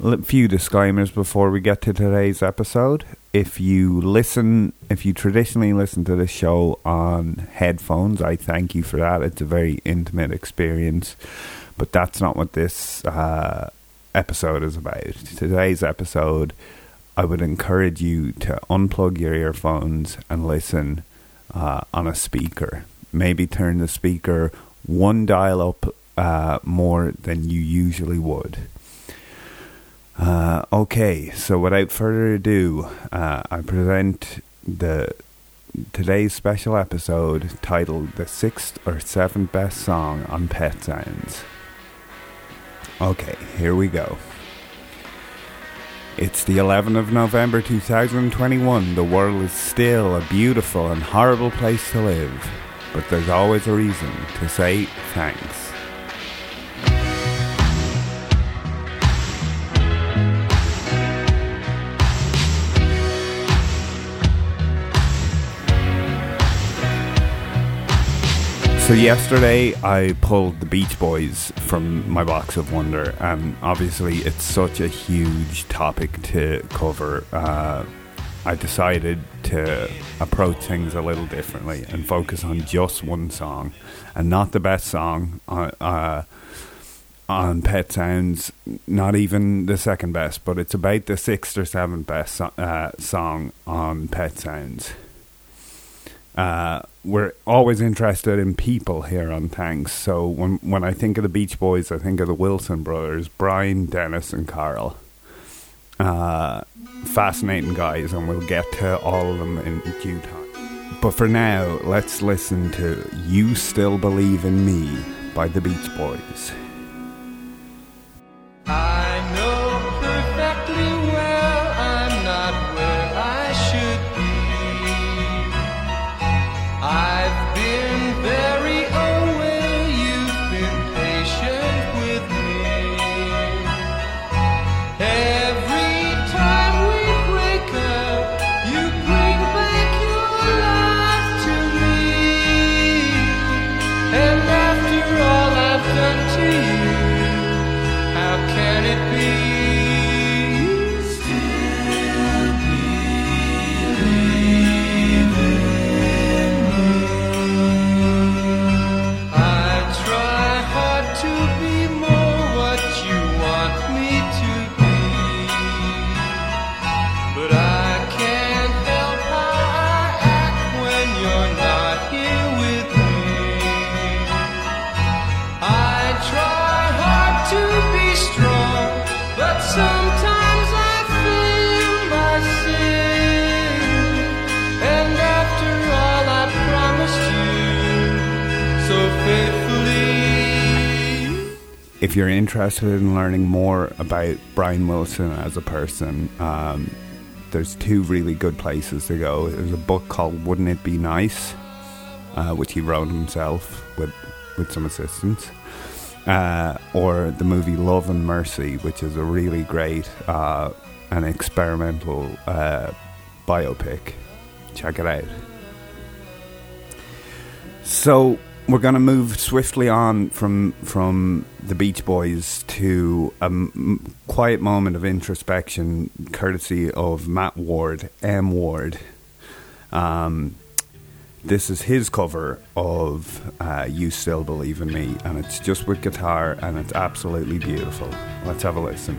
A few disclaimers before we get to today's episode. If you listen, if you traditionally listen to this show on headphones, I thank you for that. It's a very intimate experience, but that's not what this uh, episode is about. Today's episode, I would encourage you to unplug your earphones and listen uh, on a speaker. Maybe turn the speaker one dial up uh, more than you usually would. Uh, okay, so without further ado, uh, I present the today's special episode titled "The Sixth or Seventh Best Song on Pet Sounds." Okay, here we go. It's the 11th of November 2021. The world is still a beautiful and horrible place to live, but there's always a reason to say thanks. So yesterday I pulled the Beach Boys from my box of wonder, and obviously it's such a huge topic to cover. Uh, I decided to approach things a little differently and focus on just one song, and not the best song on, uh, on Pet Sounds, not even the second best, but it's about the sixth or seventh best uh, song on Pet Sounds. Uh, we're always interested in people here on Tanks. So when when I think of the Beach Boys, I think of the Wilson brothers, Brian, Dennis, and Carl. Uh, fascinating guys, and we'll get to all of them in due time. But for now, let's listen to "You Still Believe in Me" by the Beach Boys. It be? If you're interested in learning more about Brian Wilson as a person, um, there's two really good places to go. There's a book called "Wouldn't It Be Nice," uh, which he wrote himself with with some assistance, uh, or the movie "Love and Mercy," which is a really great uh, and experimental uh, biopic. Check it out. So we're going to move swiftly on from from the Beach Boys to a m- quiet moment of introspection, courtesy of Matt Ward, M Ward. Um, this is his cover of uh, "You Still Believe in Me," and it's just with guitar, and it's absolutely beautiful. Let's have a listen.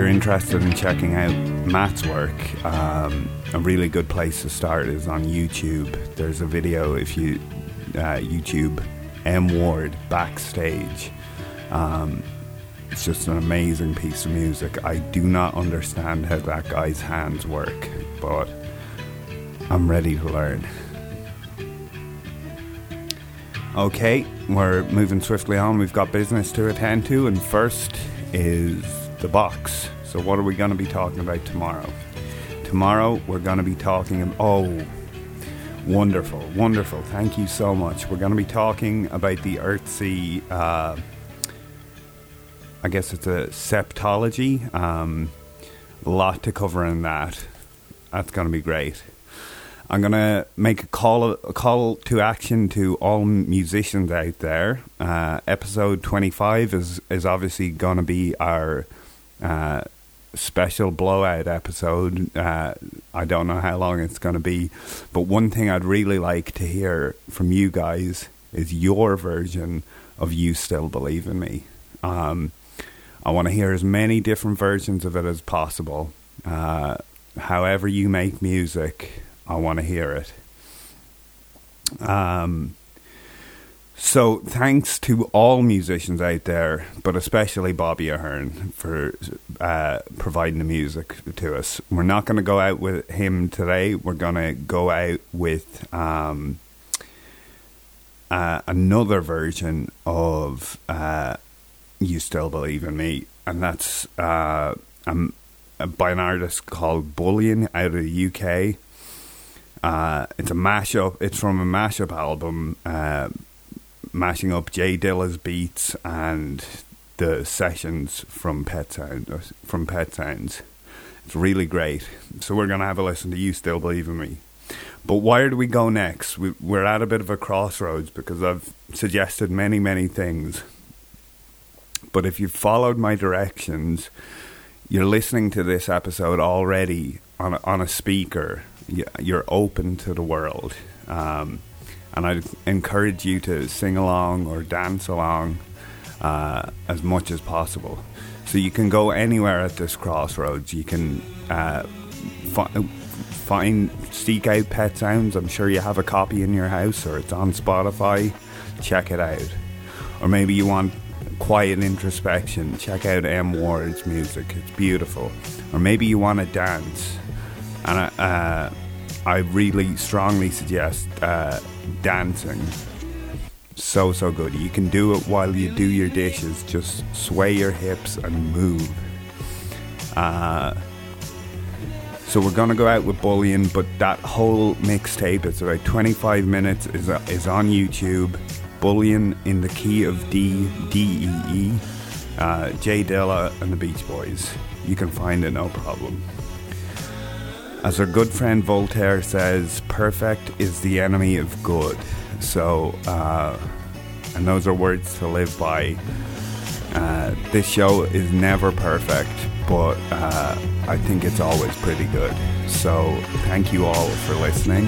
You're interested in checking out Matt's work, um, a really good place to start is on YouTube. There's a video if you uh, YouTube M Ward backstage. Um, it's just an amazing piece of music. I do not understand how that guy's hands work, but I'm ready to learn. Okay, we're moving swiftly on. We've got business to attend to, and first is the box. So, what are we going to be talking about tomorrow? Tomorrow, we're going to be talking. Oh, wonderful, wonderful. Thank you so much. We're going to be talking about the Earthsea. Uh, I guess it's a septology. Um, a lot to cover in that. That's going to be great. I'm gonna make a call a call to action to all musicians out there. Uh, episode 25 is is obviously gonna be our uh, special blowout episode. Uh, I don't know how long it's gonna be, but one thing I'd really like to hear from you guys is your version of "You Still Believe in Me." Um, I want to hear as many different versions of it as possible. Uh, however you make music, I want to hear it. Um, so thanks to all musicians out there, but especially Bobby Ahern for uh, providing the music to us. We're not going to go out with him today. We're going to go out with um, uh, another version of uh, "You Still Believe in Me," and that's uh, um, by an artist called Bullion out of the UK. Uh, it's a mashup. It's from a mashup album, uh, mashing up Jay Dilla's beats and the sessions from Pet Sound from Pet Sounds. It's really great. So we're gonna have a listen to "You Still Believe in Me." But where do we go next? We, we're at a bit of a crossroads because I've suggested many, many things. But if you've followed my directions, you're listening to this episode already on a, on a speaker you're open to the world. Um, and I encourage you to sing along or dance along uh, as much as possible. So you can go anywhere at this crossroads. You can uh, fi- find, seek out Pet Sounds. I'm sure you have a copy in your house or it's on Spotify. Check it out. Or maybe you want quiet introspection. Check out M Ward's music. It's beautiful. Or maybe you want to dance and uh, I really strongly suggest uh, dancing. So so good. You can do it while you do your dishes. Just sway your hips and move. Uh, so we're gonna go out with Bullion, but that whole mixtape, it's about 25 minutes, is is on YouTube. Bullion in the key of D D E E. Uh, Jay Dilla and the Beach Boys. You can find it no problem. As our good friend Voltaire says, perfect is the enemy of good. So, uh, and those are words to live by. Uh, this show is never perfect, but uh, I think it's always pretty good. So, thank you all for listening.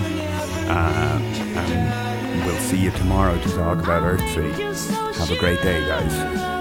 Uh, and we'll see you tomorrow to talk about Earthsea. Have a great day, guys.